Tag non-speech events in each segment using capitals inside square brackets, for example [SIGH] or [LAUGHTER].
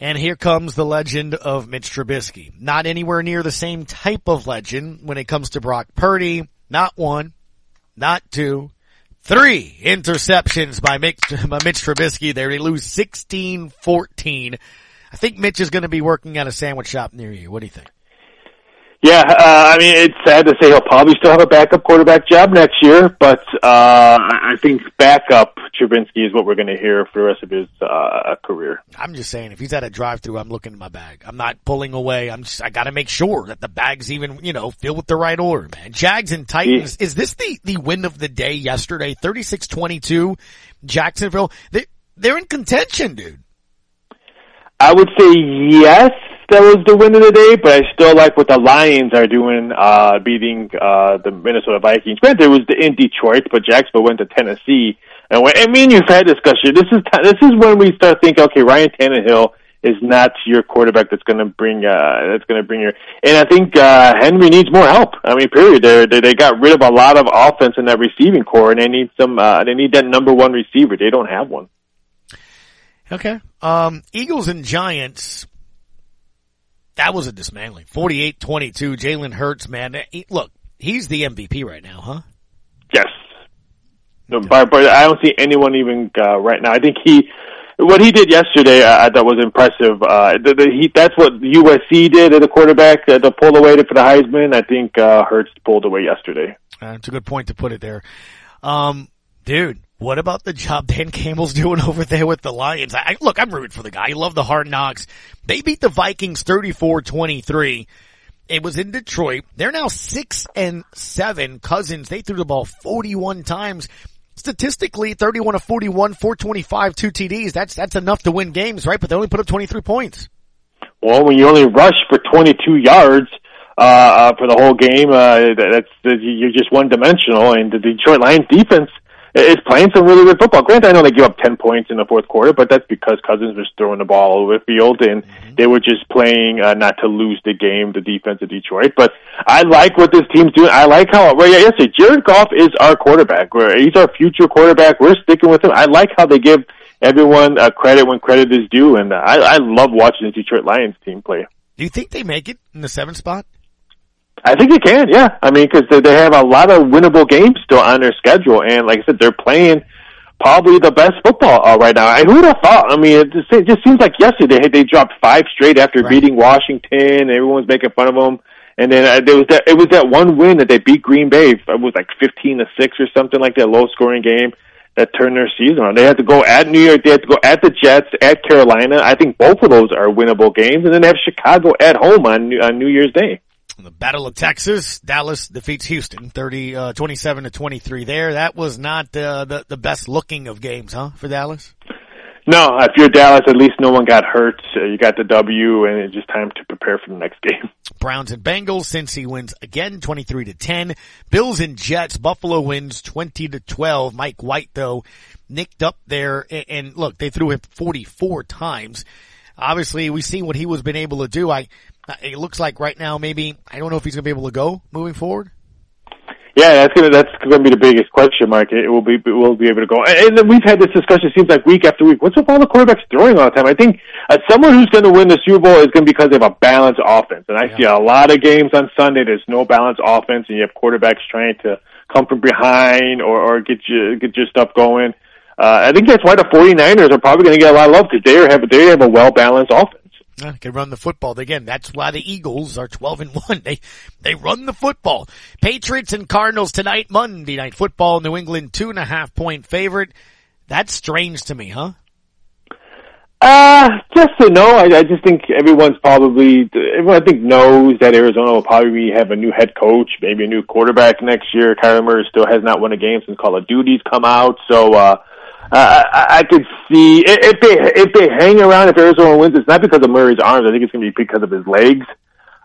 And here comes the legend of Mitch Trubisky. Not anywhere near the same type of legend when it comes to Brock Purdy. Not one, not two, three interceptions by Mitch, [LAUGHS] by Mitch Trubisky there. They lose 16-14. I think Mitch is going to be working at a sandwich shop near you. What do you think? Yeah, uh, I mean, it's sad to say he'll probably still have a backup quarterback job next year, but uh, I think backup Trubinsky is what we're going to hear for the rest of his uh, career. I'm just saying, if he's at a drive-through, I'm looking in my bag. I'm not pulling away. I'm just, I got to make sure that the bag's even, you know, filled with the right order, man. Jags and Titans. Yeah. Is this the the win of the day yesterday? 36-22, Jacksonville. They they're in contention, dude. I would say yes that was the win of the day, but I still like what the Lions are doing, uh, beating, uh, the Minnesota Vikings. Granted, it was in Detroit, but Jacksonville went to Tennessee. And when, I mean, you've had discussion. This is, this is when we start thinking, okay, Ryan Tannehill is not your quarterback that's going to bring, uh, that's going to bring your, and I think, uh, Henry needs more help. I mean, period. They, they, they got rid of a lot of offense in that receiving corps and they need some, uh, they need that number one receiver. They don't have one. Okay. Um, Eagles and Giants that was a dismantling. 48-22. Jalen Hurts, man. He, look, he's the MVP right now, huh? Yes. No, but, but I don't see anyone even uh, right now. I think he, what he did yesterday, uh, I thought was impressive. Uh, the, the, he, that's what USC did at the quarterback uh, to pull away for the Heisman. I think uh, Hurts pulled away yesterday. That's a good point to put it there. Um, dude, what about the job [LAUGHS] Dan Campbell's doing over there with the Lions? I, look, I'm rooting for the guy. I love the hard knocks. They beat the Vikings 34-23. It was in Detroit. They're now six and seven. Cousins, they threw the ball 41 times. Statistically, 31 to 41, 425, two TDs. That's, that's enough to win games, right? But they only put up 23 points. Well, when you only rush for 22 yards, uh, uh, for the whole game, uh, that's, you're just one dimensional and the Detroit Lions defense, is playing some really good football. Granted, I know they give up 10 points in the fourth quarter, but that's because Cousins was throwing the ball over the field and mm-hmm. they were just playing uh, not to lose the game, the defense of Detroit. But I like what this team's doing. I like how, well, yeah, yesterday, Jared Goff is our quarterback. He's our future quarterback. We're sticking with him. I like how they give everyone uh, credit when credit is due, and I, I love watching the Detroit Lions team play. Do you think they make it in the seventh spot? I think they can, yeah. I mean, because they, they have a lot of winnable games still on their schedule, and like I said, they're playing probably the best football uh, right now. I who'd have thought? I mean, it just, it just seems like yesterday they, they dropped five straight after right. beating Washington. Everyone was making fun of them, and then uh, there was that. It was that one win that they beat Green Bay. It was like fifteen to six or something like that, low scoring game that turned their season on. They had to go at New York. They had to go at the Jets, at Carolina. I think both of those are winnable games, and then they have Chicago at home on on New Year's Day the Battle of Texas, Dallas defeats Houston 30, uh, 27 to 23 there. That was not, uh, the, the best looking of games, huh, for Dallas? No, if you're Dallas, at least no one got hurt. Uh, you got the W and it's just time to prepare for the next game. [LAUGHS] Browns and Bengals, Cincy wins again 23 to 10. Bills and Jets, Buffalo wins 20 to 12. Mike White though, nicked up there and, and look, they threw him 44 times. Obviously, we see what he was been able to do. I, it looks like right now, maybe I don't know if he's going to be able to go moving forward. Yeah, that's gonna that's gonna be the biggest question mark. It will be will be able to go. And then we've had this discussion. It seems like week after week. What's with all the quarterbacks throwing all the time? I think uh, someone who's going to win the Super Bowl is going to be because they have a balanced offense. And I yeah. see a lot of games on Sunday. There's no balanced offense, and you have quarterbacks trying to come from behind or or get you get your stuff going. Uh, I think that's why the 49ers are probably going to get a lot of love because they have they have a well balanced offense. Uh, can run the football. Again, that's why the Eagles are 12 and 1. They, they run the football. Patriots and Cardinals tonight, Monday night football, New England two and a half point favorite. That's strange to me, huh? Uh, just to know, I, I just think everyone's probably, everyone I think knows that Arizona will probably have a new head coach, maybe a new quarterback next year. Kyler Murray still has not won a game since Call of Duty's come out. So, uh, uh, I, I could see if they if they hang around if Arizona wins, it's not because of Murray's arms. I think it's going to be because of his legs.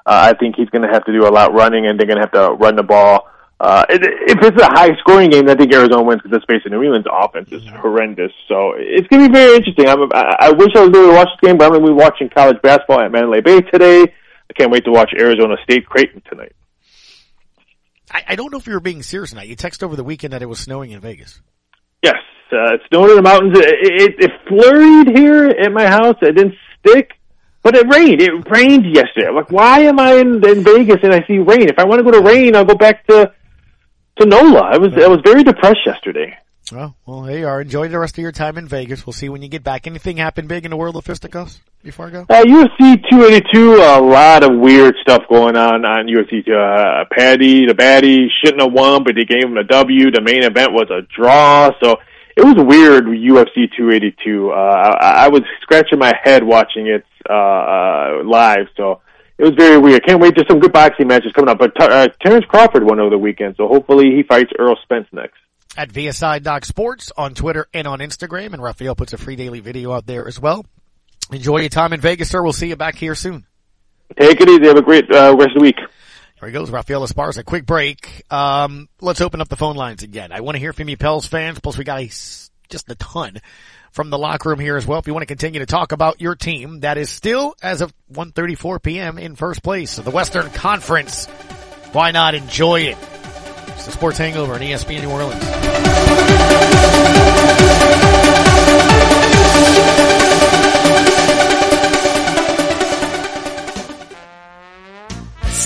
Uh, I think he's going to have to do a lot of running, and they're going to have to run the ball. Uh, if it's a high scoring game, I think Arizona wins because the space in New England's offense is horrendous. So it's going to be very interesting. I'm, I, I wish I was able to watch this game, but I'm going to be watching college basketball at Mandalay Bay today. I can't wait to watch Arizona State Creighton tonight. I, I don't know if you were being serious tonight. You texted over the weekend that it was snowing in Vegas. Yes, uh, it snowed in the mountains. It, it, it flurried here at my house. It didn't stick. But it rained. It rained yesterday. I'm like, why am I in, in Vegas and I see rain? If I want to go to rain, I'll go back to to NOLA. I was I was very depressed yesterday. Well, well, there you are. Enjoy the rest of your time in Vegas. We'll see when you get back. Anything happen big in the world of fisticuffs before I go? Uh, UFC 282, a lot of weird stuff going on on UFC. Uh, Paddy, the baddie, shouldn't have won, but they gave him a W. The main event was a draw, so it was weird. UFC 282. Uh, I, I was scratching my head watching it uh, uh, live, so it was very weird. Can't wait. There's some good boxing matches coming up. But uh, Terrence Crawford won over the weekend, so hopefully he fights Errol Spence next at VSI Doc Sports on Twitter and on Instagram. And Rafael puts a free daily video out there as well. Enjoy your time in Vegas, sir. We'll see you back here soon. Take it easy. Have a great uh, rest of the week. There he goes, Raphael Esparza. Quick break. Um, let's open up the phone lines again. I want to hear from you, Pels fans. Plus, we got a, just a ton from the locker room here as well. If you want to continue to talk about your team, that is still, as of 1.34 p.m., in first place of the Western Conference. Why not enjoy it? It's the Sports Hangover on ESPN New Orleans.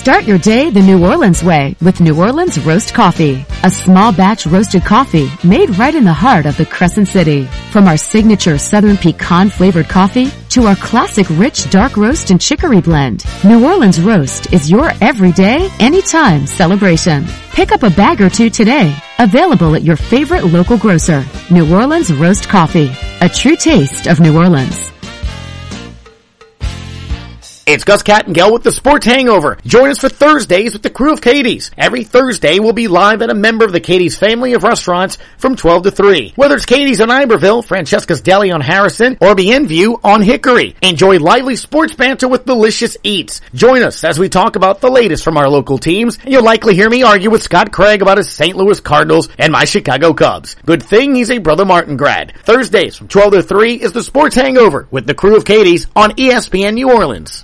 Start your day the New Orleans way with New Orleans Roast Coffee, a small batch roasted coffee made right in the heart of the Crescent City. From our signature Southern pecan flavored coffee to our classic rich dark roast and chicory blend, New Orleans Roast is your everyday, anytime celebration. Pick up a bag or two today. Available at your favorite local grocer. New Orleans Roast Coffee, a true taste of New Orleans. It's Gus Kattengell with the Sports Hangover. Join us for Thursdays with the crew of Katie's. Every Thursday we'll be live at a member of the Katie's family of restaurants from 12 to 3. Whether it's Katie's on Iberville, Francesca's Deli on Harrison, or Bienview on Hickory. Enjoy lively sports banter with delicious eats. Join us as we talk about the latest from our local teams, and you'll likely hear me argue with Scott Craig about his St. Louis Cardinals and my Chicago Cubs. Good thing he's a Brother Martin grad. Thursdays from 12 to 3 is the Sports Hangover with the crew of Katie's on ESPN New Orleans.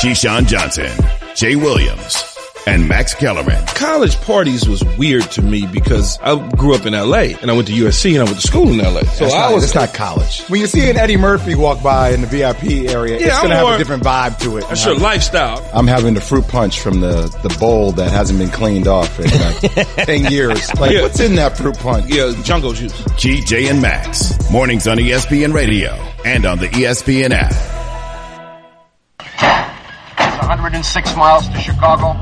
Keyshawn Johnson, Jay Williams, and Max Kellerman. College parties was weird to me because I grew up in LA and I went to USC and I went to school in LA. So that's I not, was. It's not college. When you see an Eddie Murphy walk by in the VIP area, yeah, it's going to have a different vibe to it. That's your lifestyle. I'm having the fruit punch from the, the bowl that hasn't been cleaned off in uh, like [LAUGHS] 10 years. Like, yeah. what's in that fruit punch? Yeah, jungle juice. GJ and Max. Mornings on ESPN Radio and on the ESPN app. 106 miles to Chicago.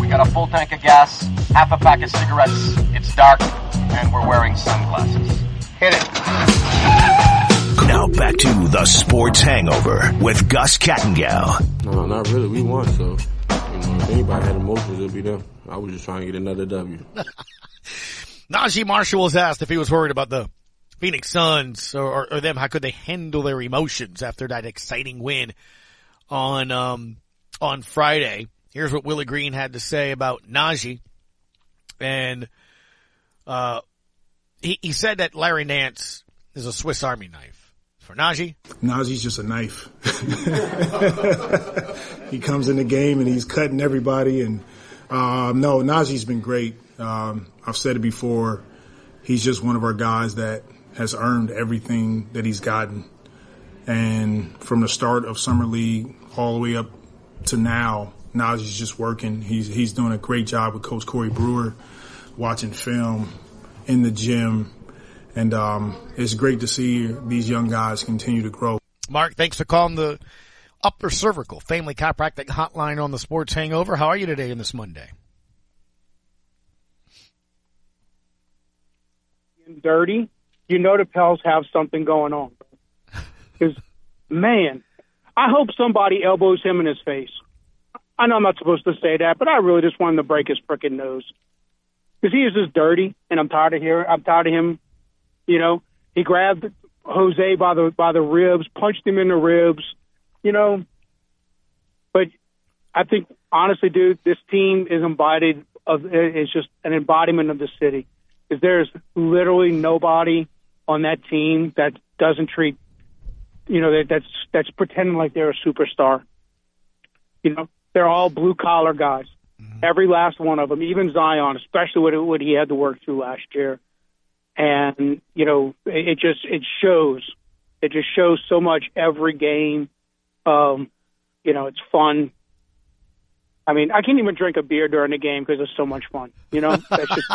We got a full tank of gas, half a pack of cigarettes. It's dark, and we're wearing sunglasses. Hit it. Now back to the Sports Hangover with Gus Kattengell. No, not really. We won, so you know, if anybody had emotions, it'd be them. I was just trying to get another W. [LAUGHS] Naji Marshall was asked if he was worried about the Phoenix Suns or, or, or them. How could they handle their emotions after that exciting win on um, on Friday. Here's what Willie Green had to say about Naji. And, uh, he, he said that Larry Nance is a Swiss Army knife. For Naji? Naji's just a knife. [LAUGHS] he comes in the game and he's cutting everybody. And, um, no, Naji's been great. Um, I've said it before. He's just one of our guys that has earned everything that he's gotten. And from the start of Summer League all the way up to now, Naji's just working. He's he's doing a great job with Coach Corey Brewer, watching film in the gym, and um, it's great to see these young guys continue to grow. Mark, thanks for calling the Upper Cervical Family Chiropractic Hotline on the Sports Hangover. How are you today on this Monday? Dirty, you know the Pels have something going on. Because man, I hope somebody elbows him in his face. I know I'm not supposed to say that, but I really just want him to break his freaking nose because he is just dirty, and I'm tired of hearing. I'm tired of him. You know, he grabbed Jose by the by the ribs, punched him in the ribs. you know. But I think honestly, dude, this team is embodied of it's just an embodiment of the city. Because there's literally nobody on that team that doesn't treat, you know, that, that's that's pretending like they're a superstar. You know, they're all blue collar guys. Every last one of them, even Zion, especially what what he had to work through last year. And you know, it, it just it shows. It just shows so much every game. Um, you know, it's fun. I mean, I can't even drink a beer during the game because it's so much fun. You know, that's just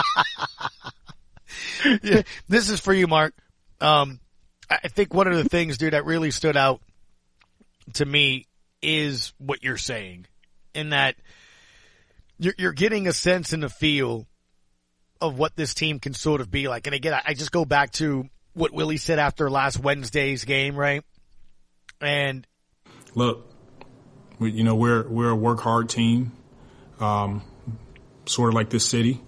[LAUGHS] yeah, this is for you, Mark. Um, I think one of the things, dude, that really stood out to me is what you're saying, in that you're, you're getting a sense and a feel of what this team can sort of be like. And again, I, just go back to what Willie said after last Wednesday's game, right? And Look, we, you know we're we're a work hard team, um, sort of like this city.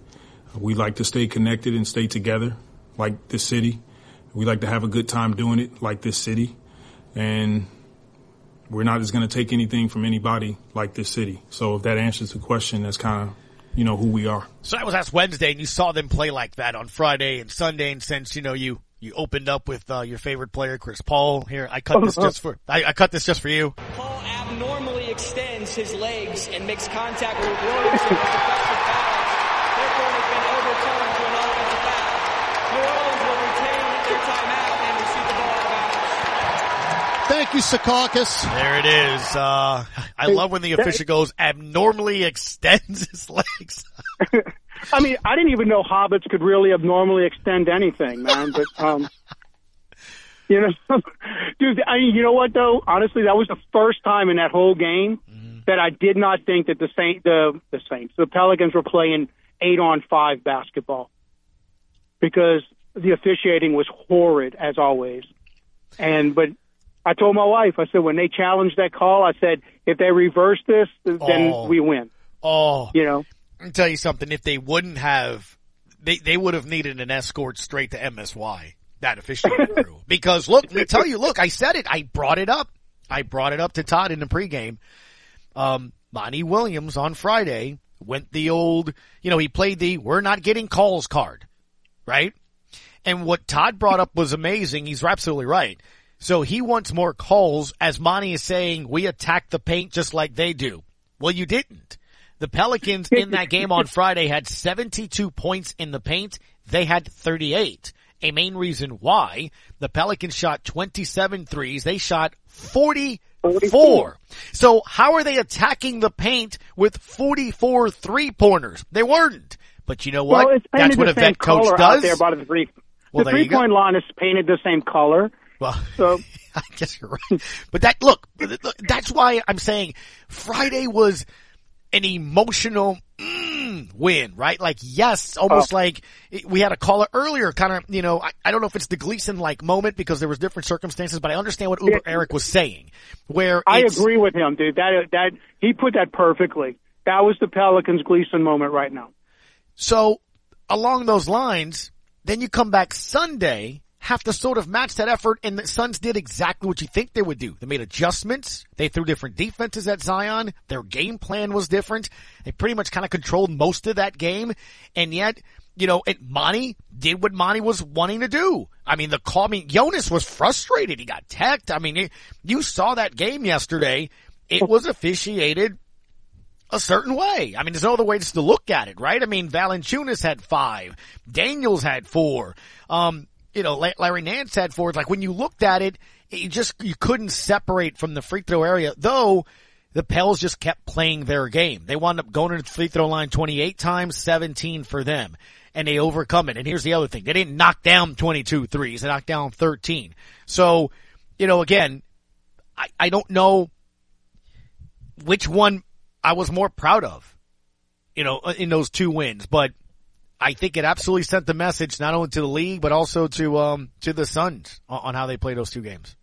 We like to stay connected and stay together, like this city. We like to have a good time doing it, like this city, and we're not just going to take anything from anybody like this city. So if that answers the question, that's kind of you know who we are. So that was last Wednesday, and you saw them play like that on Friday and Sunday. And since you know you you opened up with uh, your favorite player, Chris Paul, here I cut this just for I, I cut this just for you. Paul abnormally extends his legs and makes contact with Williamson [LAUGHS] with defensive foul. Therefore, has been overturned to an offensive foul. New Orleans will retain their timeout and receive the ball out of bounds. Thank you, Secaucus. There it is. Uh, I love when the official goes abnormally extends his legs. [LAUGHS] I mean, I didn't even know hobbits could really abnormally extend anything, man. But um, [LAUGHS] you know, [LAUGHS] dude, I mean, you know what though? Honestly, that was the first time in that whole game that I did not think that the Saint, the the Saints, the Pelicans were playing eight on five basketball because the officiating was horrid as always. And but I told my wife, I said when they challenged that call, I said if they reverse this, then Oh. we win. Oh, You know. Me tell you something. If they wouldn't have, they they would have needed an escort straight to MSY. That officiating [LAUGHS] crew. Because look, let me tell you. Look, I said it. I brought it up. I brought it up to Todd in the pregame. Um, Monty Williams on Friday went the old. You know, he played the "we're not getting calls" card, right? And what Todd brought up was amazing. He's absolutely right. So he wants more calls, as Monty is saying, we attack the paint just like they do. Well, you didn't. The Pelicans in that game on [LAUGHS] Friday had 72 points in the paint. They had 38. A main reason why the Pelicans shot 27 threes. They shot 44. So how are they attacking the paint with 44 three pointers? They weren't. But you know what? Well, it's That's what a vet coach does. out there the three. Well, the three point line is painted the same color. Well, so [LAUGHS] I guess you're right. But that look, that's why I'm saying Friday was an emotional mm, win, right? Like yes, almost Oh. like we had a caller earlier, kind of. You know, I, I don't know if it's the Gleason like moment because there was different circumstances, but I understand what Uber Eric was saying. Where I agree with him, dude. That that he put that perfectly. That was the Pelicans Gleason moment right now. So along those lines, then you come back Sunday, have to sort of match that effort, and the Suns did exactly what you think they would do. They made adjustments. They threw different defenses at Zion. Their game plan was different. They pretty much kind of controlled most of that game, and yet. You know, and Monty did what Monty was wanting to do. I mean, the call, I mean, Jonas was frustrated. He got teched. I mean, you, you saw that game yesterday. It was officiated a certain way. I mean, there's no other way just to look at it, right? I mean, Valanciunas had five, Daniels had four, um, you know, Larry Nance had. It's like when you looked at it, you just you couldn't separate from the free throw area. Though the Pels just kept playing their game. They wound up going to the free throw line 28 times, 17 for them, and they overcome it. And here's the other thing: they didn't knock down 22 threes; they knocked down 13. So, you know, again, I, I don't know which one I was more proud of, you know, in those two wins. But I think it absolutely sent the message not only to the league but also to um to the Suns on, on how they play those two games.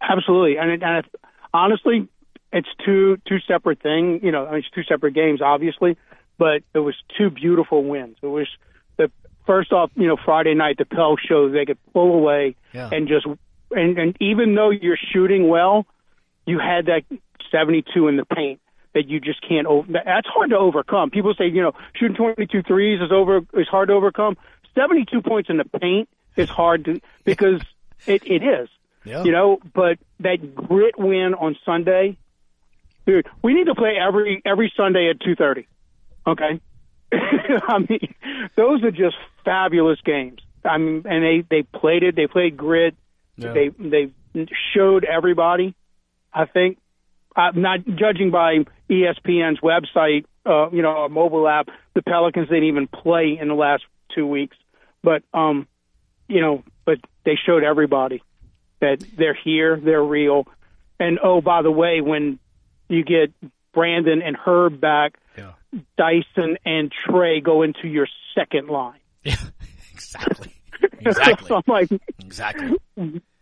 Absolutely, and, it, and it's, honestly, it's two two separate things. You know, I mean, it's two separate games, obviously, but it was two beautiful wins. It was the first off, you know, Friday night the Pels showed they could pull away Yeah. and just and and even though you're shooting well, you had that 72 in the paint that you just can't. Over, that's hard to overcome. People say, you know, shooting 22 threes is over is hard to overcome. 72 points in the paint is hard to [LAUGHS] because it, it is. Yeah. You know, but that grit win on Sunday, dude, we need to play every every Sunday at 2:30. Okay. [LAUGHS] I mean, those are just fabulous games. I mean, and they they played it. They played grit. Yeah. They they showed everybody. I think I'm not judging by ESPN's website, uh, you know, a mobile app. The Pelicans didn't even play in the last two weeks, but um, you know, but they showed everybody that they're here, they're real. And oh, by the way, when you get Brandon and Herb back, Yeah. Dyson and Trey go into your second line. Yeah, [LAUGHS] Exactly. Exactly. so [LAUGHS] I'm like, Exactly.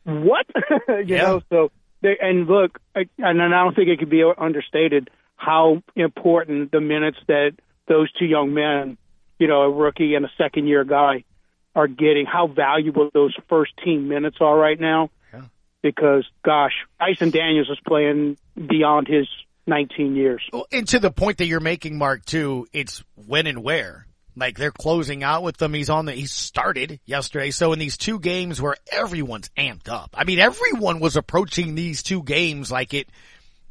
what? [LAUGHS] you Yeah. know, so they, and look, I, and I don't think it could be understated how important the minutes that those two young men, you know, a rookie and a second year guy, are getting. How valuable those first team minutes are right now. Because gosh, Dyson Daniels is playing beyond his 19 years. Well, and to the point that you're making, Mark, too, it's when and where. Like they're closing out with them. He's on the, he started yesterday. So in these two games where everyone's amped up, I mean, everyone was approaching these two games like it,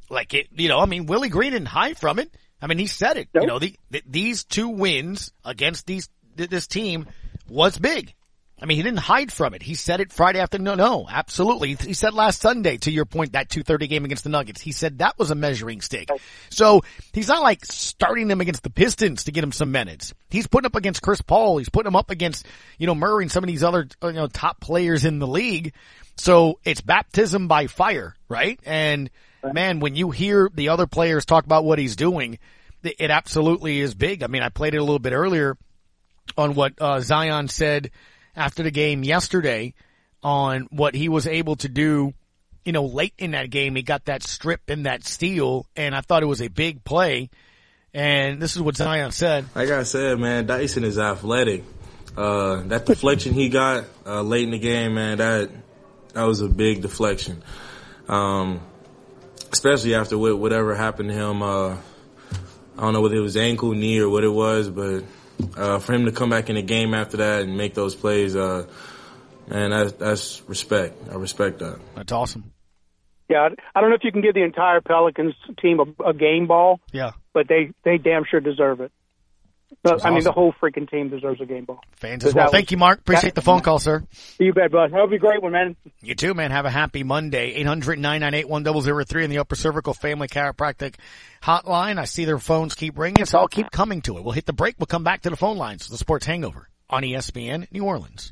like it, you know, I mean, Willie Green didn't hide from it. I mean, he said it, you know, the, the, these two wins against these, this team was big. I mean, he didn't hide from it. He said it Friday afternoon. No, no, absolutely. He said last Sunday, to your point, that 230 game against the Nuggets. He said that was a measuring stick. So he's not like starting them against the Pistons to get him some minutes. He's putting up against Chris Paul. He's putting him up against, you know, Murray and some of these other, you know, top players in the league. So it's baptism by fire, right? And man, when you hear the other players talk about what he's doing, it it absolutely is big. I mean, I played it a little bit earlier on what uh, Zion said after the game yesterday on what he was able to do. You know, late in that game, he got that strip and that steal, and I thought it was a big play. And this is what Zion said. Like I said, man, Dyson is athletic. Uh, that deflection he got uh, late in the game, man, that that was a big deflection. Um, especially after whatever happened to him. Uh, I don't know whether it was ankle, knee, or what it was, but uh, for him to come back in the game after that and make those plays, uh, man, that's, that's respect. I respect that. That's awesome. Yeah, I don't know if you can give the entire Pelicans team a, a game ball, Yeah. but they they damn sure deserve it. But, I mean, the whole freaking team deserves a game ball. Fans as well. Thank was- you, Mark. Appreciate that- the phone call, sir. You bet, bud. That'll be a great one, man. You too, man. Have a happy Monday. 800-998-1003 in the upper cervical family chiropractic hotline. I see their phones keep ringing, so I'll keep coming to it. We'll hit the break. We'll come back to the phone lines. The Sports Hangover on ESPN New Orleans.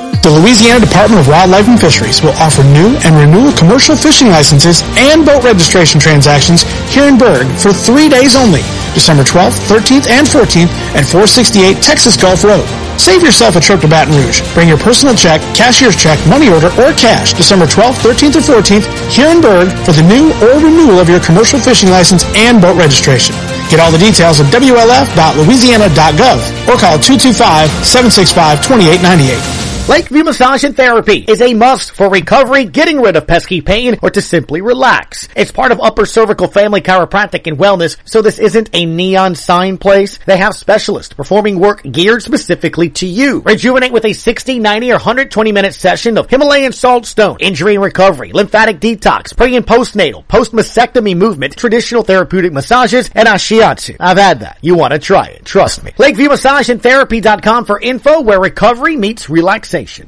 The Louisiana Department of Wildlife and Fisheries will offer new and renewal commercial fishing licenses and boat registration transactions here in Bourg for three days only, December 12th, 13th, and 14th at 468 Texas Gulf Road. Save yourself a trip to Baton Rouge. Bring your personal check, cashier's check, money order, or cash December 12th, 13th, or 14th here in Bourg for the new or renewal of your commercial fishing license and boat registration. Get all the details at WLF.louisiana.gov or call 225-765-2898. Lakeview Massage and Therapy is a must for recovery, getting rid of pesky pain, or to simply relax. It's part of Upper Cervical Family Chiropractic and Wellness, so this isn't a neon sign place. They have specialists performing work geared specifically to you. Rejuvenate with a 60, 90, or 120 minute session of Himalayan salt stone, injury and recovery, lymphatic detox, pre and postnatal, post-mastectomy movement, traditional therapeutic massages, and ashiatsu. I've had that. You want to try it. Trust me. LakeviewMassageandTherapy.com for info where recovery meets relaxation nation.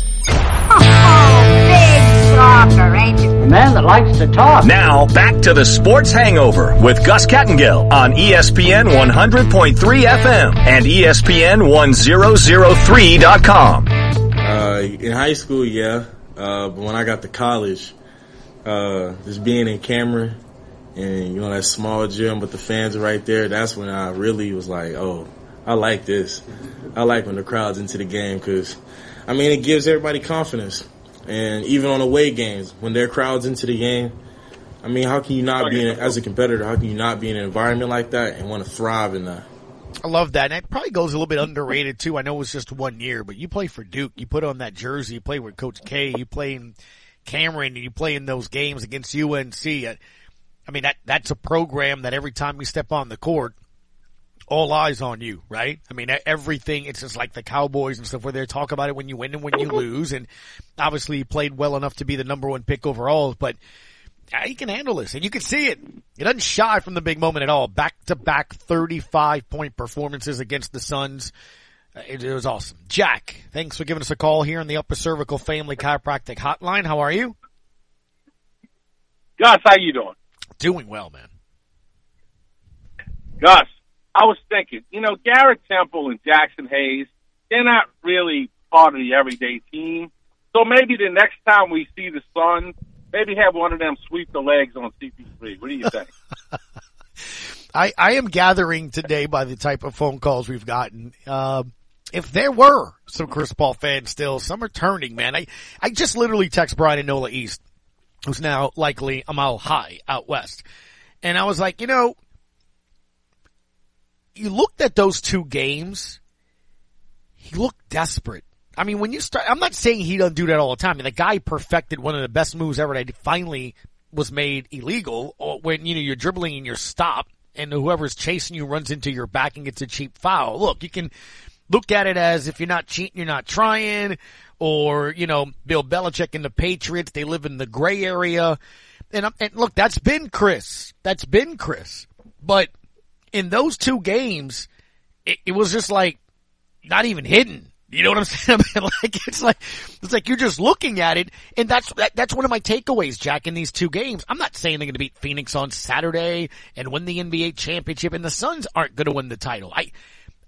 Man that likes to talk. Now, back to the Sports Hangover with Gus Kattengell on ESPN 100.3 FM and E ESPN 1003.com. Uh, in high school, yeah. Uh, but when I got to college, uh, just being in Cameron and, you know, that small gym, but the fans are right there, that's when I really was like, oh, I like this. I like when the crowd's into the game because, I mean, it gives everybody confidence. And even on away games, when their crowd's into the game, I mean, how can you not be in, as a competitor, how can you not be in an environment like that and want to thrive in that? I love that. And it probably goes a little bit underrated too. I know it was just one year, but you play for Duke. You put on that jersey. You play with Coach K. You play in Cameron and you play in those games against UNC. I mean, that, that's a program that every time you step on the court, all eyes on you, right? I mean, everything, it's just like the Cowboys and stuff where they talk about it when you win and when you lose. And obviously you played well enough to be the number one pick overall, but uh, he can handle this and you can see it. He doesn't shy from the big moment at all. Back to back 35 point performances against the Suns. Uh, It, it was awesome. Jack, thanks for giving us a call here on the Upper Cervical Family Chiropractic Hotline. How are you? Gus, how you doing? Doing well, man. Gus, I was thinking, you know, Garrett Temple and Jaxson Hayes, they're not really part of the everyday team. So maybe the next time we see the Suns, maybe have one of them sweep the legs on CP3. What do you think? [LAUGHS] I, I am gathering today by the type of phone calls we've gotten. Um, if there were some Chris Paul fans still, some are turning, man. I, I just literally text Brian and Nola East, who's now likely a mile high out west. And I was like, you know, you looked at those two games, he looked desperate. I mean, when you start, I'm not saying he doesn't do that all the time. I mean, the guy perfected one of the best moves ever that finally was made illegal when, you know, you're dribbling and you're stopped and whoever's chasing you runs into your back and gets a cheap foul. Look, you can look at it as if you're not cheating, you're not trying or, you know, Bill Belichick and the Patriots, they live in the gray area. And, and look, that's been Chris. That's been Chris. But in those two games, it, it was just like not even hidden. You know what I'm [LAUGHS] saying? I mean, like it's like it's like you're just looking at it, and that's that, that's one of my takeaways, Jack. In these two games, I'm not saying they're going to beat Phoenix on Saturday and win the NBA championship, and the Suns aren't going to win the title. I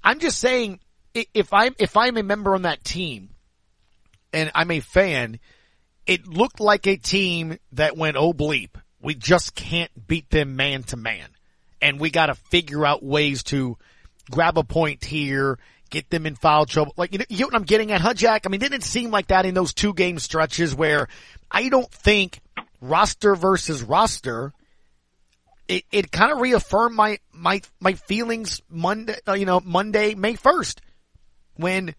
I'm just saying if I'm if I'm a member on that team, and I'm a fan, it looked like a team that went oh bleep. We just can't beat them man to man and we got to figure out ways to grab a point here, get them in foul trouble. Like, you know, you know what I'm getting at, huh, Jack? I mean, didn't it seem like that in those two game stretches where I don't think roster versus roster, it, it kind of reaffirmed my, my, my feelings Monday, uh, you know, Monday, May 1st when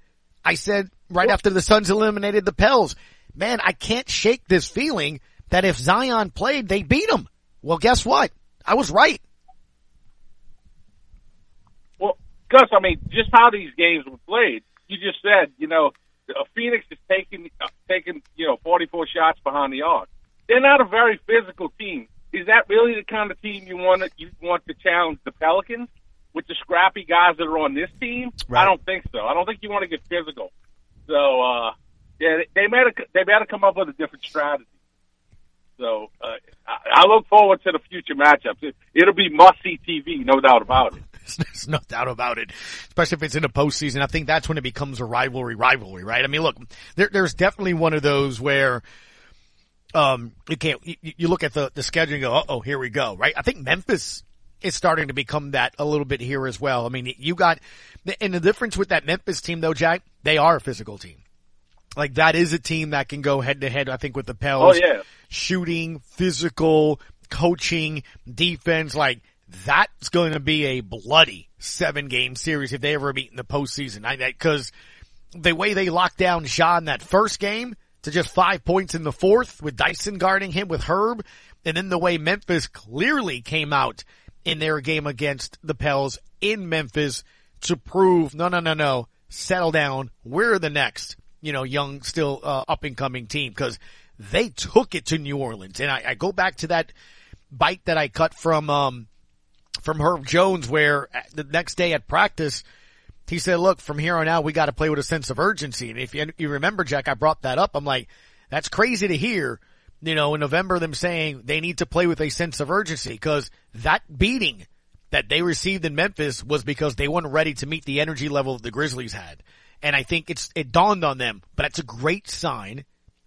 I said right after the Suns eliminated the Pels, man, I can't shake this feeling that if Zion played, they beat him. Well, guess what? I was right. Well, Gus, I mean, just how these games were played. You just said, you know, Phoenix is taking uh, taking you know 44 shots behind the arc. They're not a very physical team. Is that really the kind of team you want to you want to challenge the Pelicans with the scrappy guys that are on this team? I don't think so. I don't think you want to get physical. So uh, yeah, they, they better they better come up with a different strategy. So uh, I, I look forward to the future matchups. It, it'll be must see TV, no doubt about it. [LAUGHS] There's no doubt about it. Especially if it's in the postseason. I think that's when it becomes a rivalry rivalry, right? I mean, look, there, there's definitely one of those where, um, you can't, you, you look at the, the schedule and go, oh, here we go, right? I think Memphis is starting to become that a little bit here as well. I mean, you got, and the difference with that Memphis team though, Jack, they are a physical team. Like that is a team that can go head to head, I think, with the Pels. Oh, yeah. Shooting, physical, coaching, defense, like that's going to be a bloody seven game series if they ever meet in the postseason. I, cause the way they locked down Ja in that first game, to just five points in the fourth with Dyson guarding him with Herb. And then the way Memphis clearly came out in their game against the Pels in Memphis to prove, no, no, no, no, settle down. We're the next, you know, young, still uh, up and coming team because they took it to New Orleans. And I, I go back to that bite that I cut from, um, from Herb Jones where uh, the next day at practice, he said, look, from here on out, we got to play with a sense of urgency. And if you, you remember, Jack, I brought that up. I'm like, that's crazy to hear, you know, in November, them saying they need to play with a sense of urgency because that beating that they received in Memphis was because they weren't ready to meet the energy level the Grizzlies had. And I think it's, it dawned on them, but that's a great sign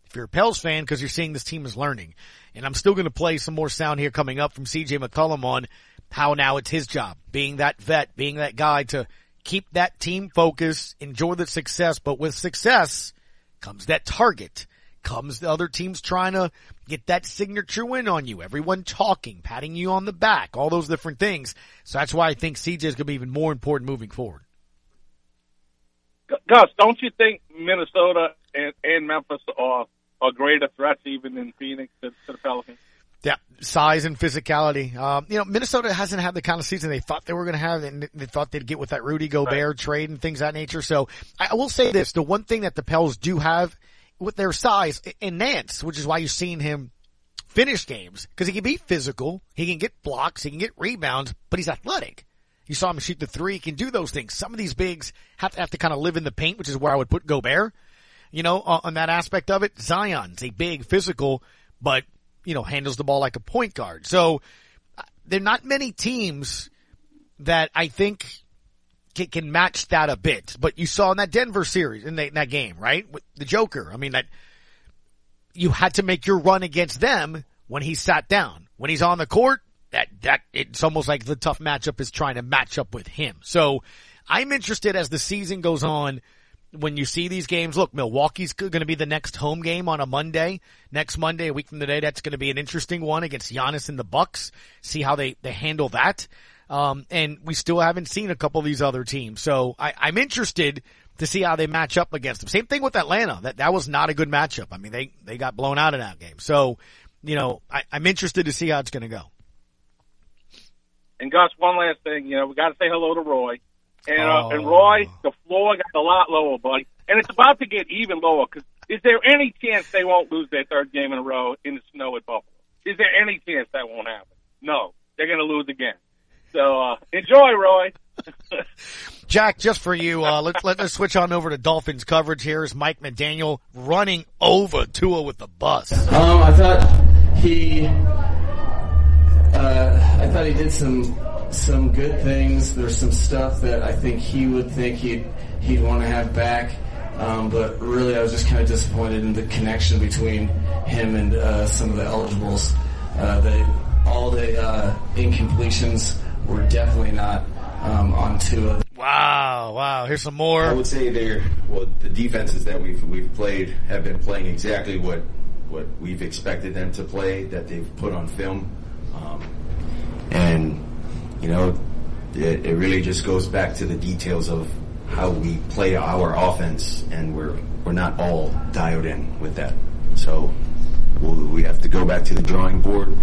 if you're a Pels fan because you're seeing this team is learning. And I'm still going to play some more sound here coming up from CJ McCollum on how now it's his job, being that vet, being that guy to keep that team focused, enjoy the success, but with success comes that target, comes the other teams trying to get that signature win on you, everyone talking, patting you on the back, all those different things. So that's why I think CJ is going to be even more important moving forward. Gus, don't you think Minnesota and, and Memphis are, are greater threats even than Phoenix to, to the Pelicans? Yeah, size and physicality. Um, you know, Minnesota hasn't had the kind of season they thought they were going to have, and they thought they'd get with that Rudy Gobert right. trade and things of that nature. So I will say this: the one thing that the Pels do have with their size in Nance, which is why you've seen him finish games, because he can be physical, he can get blocks, he can get rebounds, but he's athletic. You saw him shoot the three; he can do those things. Some of these bigs have to have to kind of live in the paint, which is where I would put Gobert. You know, on that aspect of it, Zion's a big physical, but you know, handles the ball like a point guard. So uh, there are not many teams that I think can, can, match that a bit. But you saw in that Denver series, in, the, in that game, right? With the Joker. I mean, that you had to make your run against them when he sat down. When he's on the court, that, that, it's almost like the tough matchup is trying to match up with him. So I'm interested as the season goes on when you see these games, look, Milwaukee's going to be the next home game on a Monday. Next Monday, a week from today, that's going to be an interesting one against Giannis and the Bucks. See how they, they handle that. Um, and we still haven't seen a couple of these other teams. So I, I'm interested to see how they match up against them. Same thing with Atlanta. That, that was not a good matchup. I mean, they, they got blown out in that game. So, you know, I, I'm interested to see how it's going to go. And Gus, one last thing, you know, we got to say hello to Roy. And, uh, and Roy, the floor got a lot lower, buddy. And it's about to get even lower because is there any chance they won't lose their third game in a row in the snow at Buffalo? Is there any chance that won't happen? No. They're going to lose again. So, uh, enjoy, Roy. [LAUGHS] Jack, just for you, uh, let, let us switch on over to Dolphins coverage. Here is Mike McDaniel running over Tua with the bus. Um, I thought he, uh, I thought he did some some good things. There's some stuff that I think he would think he'd he'd want to have back. Um, but really, I was just kind of disappointed in the connection between him and uh, some of the eligibles. Uh, they, all the uh, incompletions were definitely not um, on Tua. Wow, wow. Here's some more. I would say they're well. The defenses that we've we've played have been playing exactly what what we've expected them to play. That they've put on film, um, and you know, it, it really just goes back to the details of how we play our offense, and we're we're not all dialed in with that. So we'll, we have to go back to the drawing board,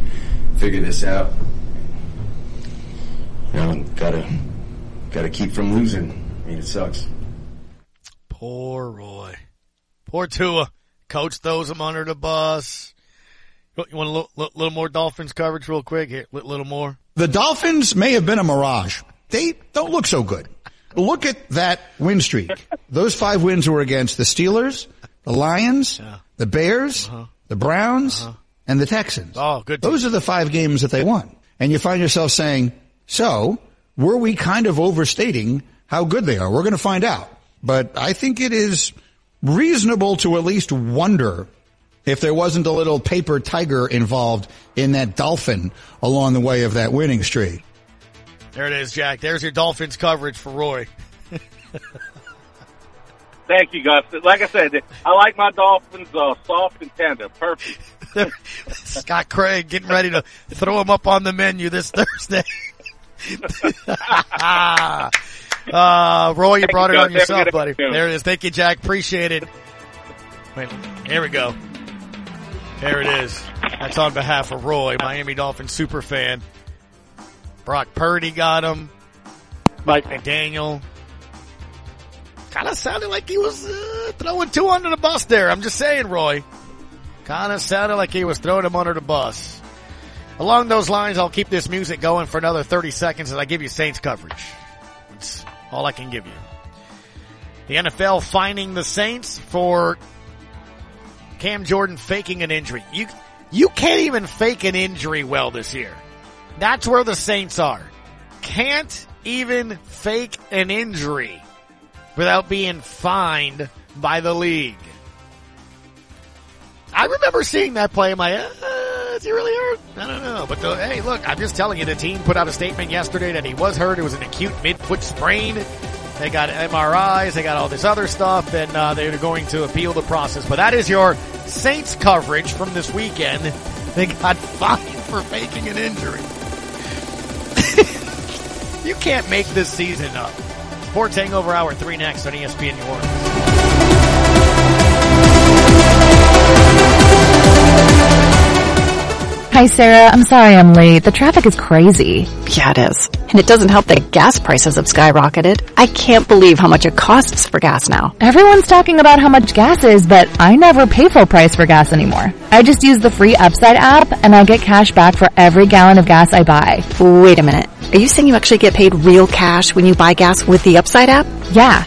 figure this out. You know, gotta gotta keep from losing. I mean, it sucks. Poor Roy, poor Tua. Coach throws him under the bus. You want a little, little more Dolphins coverage, real quick? Here, a little more. The Dolphins may have been a mirage. They don't look so good. Look at that win streak. Those five wins were against the Steelers, the Lions, yeah. the Bears, uh-huh. the Browns, uh-huh. and the Texans. Oh, good. Those are the five games that they won. And you find yourself saying, so were we kind of overstating how good they are? We're going to find out. But I think it is reasonable to at least wonder if there wasn't a little paper tiger involved in that dolphin along the way of that winning streak. There it is, Jack. There's your Dolphins coverage for Roy. [LAUGHS] Thank you, Gus. Like I said, I like my Dolphins uh, soft and tender. Perfect. [LAUGHS] Scott Craig getting ready to throw him up on the menu this Thursday. [LAUGHS] uh, Roy, you brought it on yourself, buddy. There it is. Thank you, Jack. Appreciate it. Wait, here we go. There it is. That's on behalf of Roy, Miami Dolphins super fan. Brock Purdy got him. Mike McDaniel. Kind of sounded like he was uh, throwing Tua under the bus there. I'm just saying, Roy. Kind of sounded like he was throwing him under the bus. Along those lines, I'll keep this music going for another 30 seconds as I give you Saints coverage. That's all I can give you. The NFL finding the Saints for Cam Jordan faking an injury. You, you can't even fake an injury well this year. That's where the Saints are. Can't even fake an injury without being fined by the league. I remember seeing that play. I'm like, uh, is he really hurt? I don't know. But the, hey, look, I'm just telling you, the team put out a statement yesterday that he was hurt. It was an acute midfoot sprain. They got MRIs. They got all this other stuff, and uh, they're going to appeal the process. But that is your Saints coverage from this weekend. They got [LAUGHS] fined for faking an injury. [LAUGHS] you can't make this season up. Sports Hangover Hour 3 next on ESPN New Orleans. Hi, Sarah. I'm sorry I'm late. The traffic is crazy. Yeah, it is. And it doesn't help that gas prices have skyrocketed. I can't believe how much it costs for gas now. Everyone's talking about how much gas is, but I never pay full price for gas anymore. I just use the free Upside app and I get cash back for every gallon of gas I buy. Wait a minute. Are you saying you actually get paid real cash when you buy gas with the Upside app? Yeah.